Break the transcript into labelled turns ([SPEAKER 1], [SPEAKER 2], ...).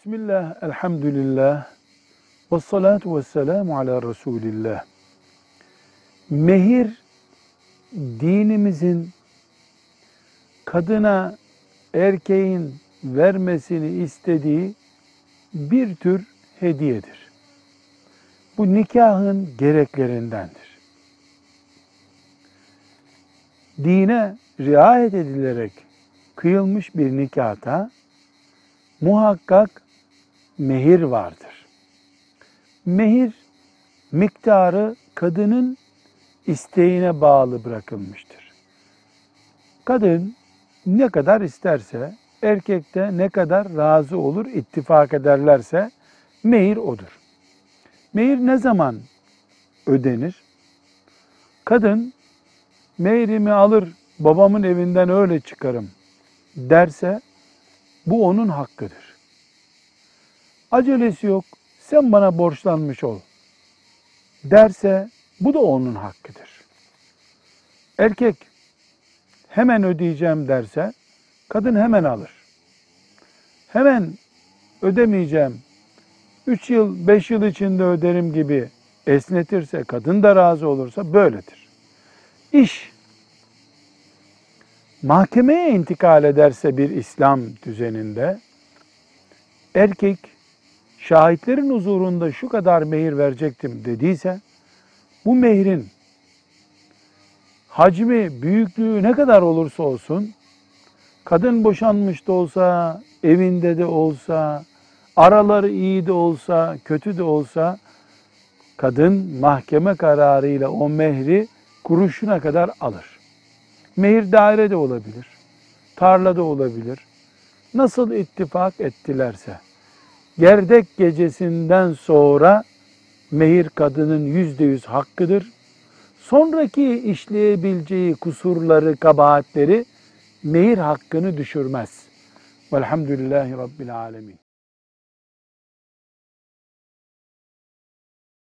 [SPEAKER 1] Bismillah, elhamdülillah, ve salatu ve selamu ala Resulillah. Mehir, dinimizin kadına erkeğin vermesini istediği bir tür hediyedir. Bu nikahın gereklerindendir. Dine riayet edilerek kıyılmış bir nikahta muhakkak mehir vardır. Mehir miktarı kadının isteğine bağlı bırakılmıştır. Kadın ne kadar isterse, erkek de ne kadar razı olur, ittifak ederlerse mehir odur. Mehir ne zaman ödenir? Kadın mehrimi alır, babamın evinden öyle çıkarım derse bu onun hakkıdır. Acelesi yok, sen bana borçlanmış ol derse bu da onun hakkıdır. Erkek hemen ödeyeceğim derse kadın hemen alır. Hemen ödemeyeceğim, 3 yıl, 5 yıl içinde öderim gibi esnetirse, kadın da razı olursa böyledir. İş mahkemeye intikal ederse bir İslam düzeninde erkek şahitlerin huzurunda şu kadar mehir verecektim dediyse bu mehrin hacmi, büyüklüğü ne kadar olursa olsun kadın boşanmış da olsa, evinde de olsa, araları iyi de olsa, kötü de olsa kadın mahkeme kararıyla o mehri kuruşuna kadar alır. Mehir daire de olabilir, tarlada olabilir. Nasıl ittifak ettilerse, gerdek gecesinden sonra mehir kadının yüzde yüz hakkıdır. Sonraki işleyebileceği kusurları, kabahatleri mehir hakkını düşürmez. Velhamdülillahi Rabbil Alemin.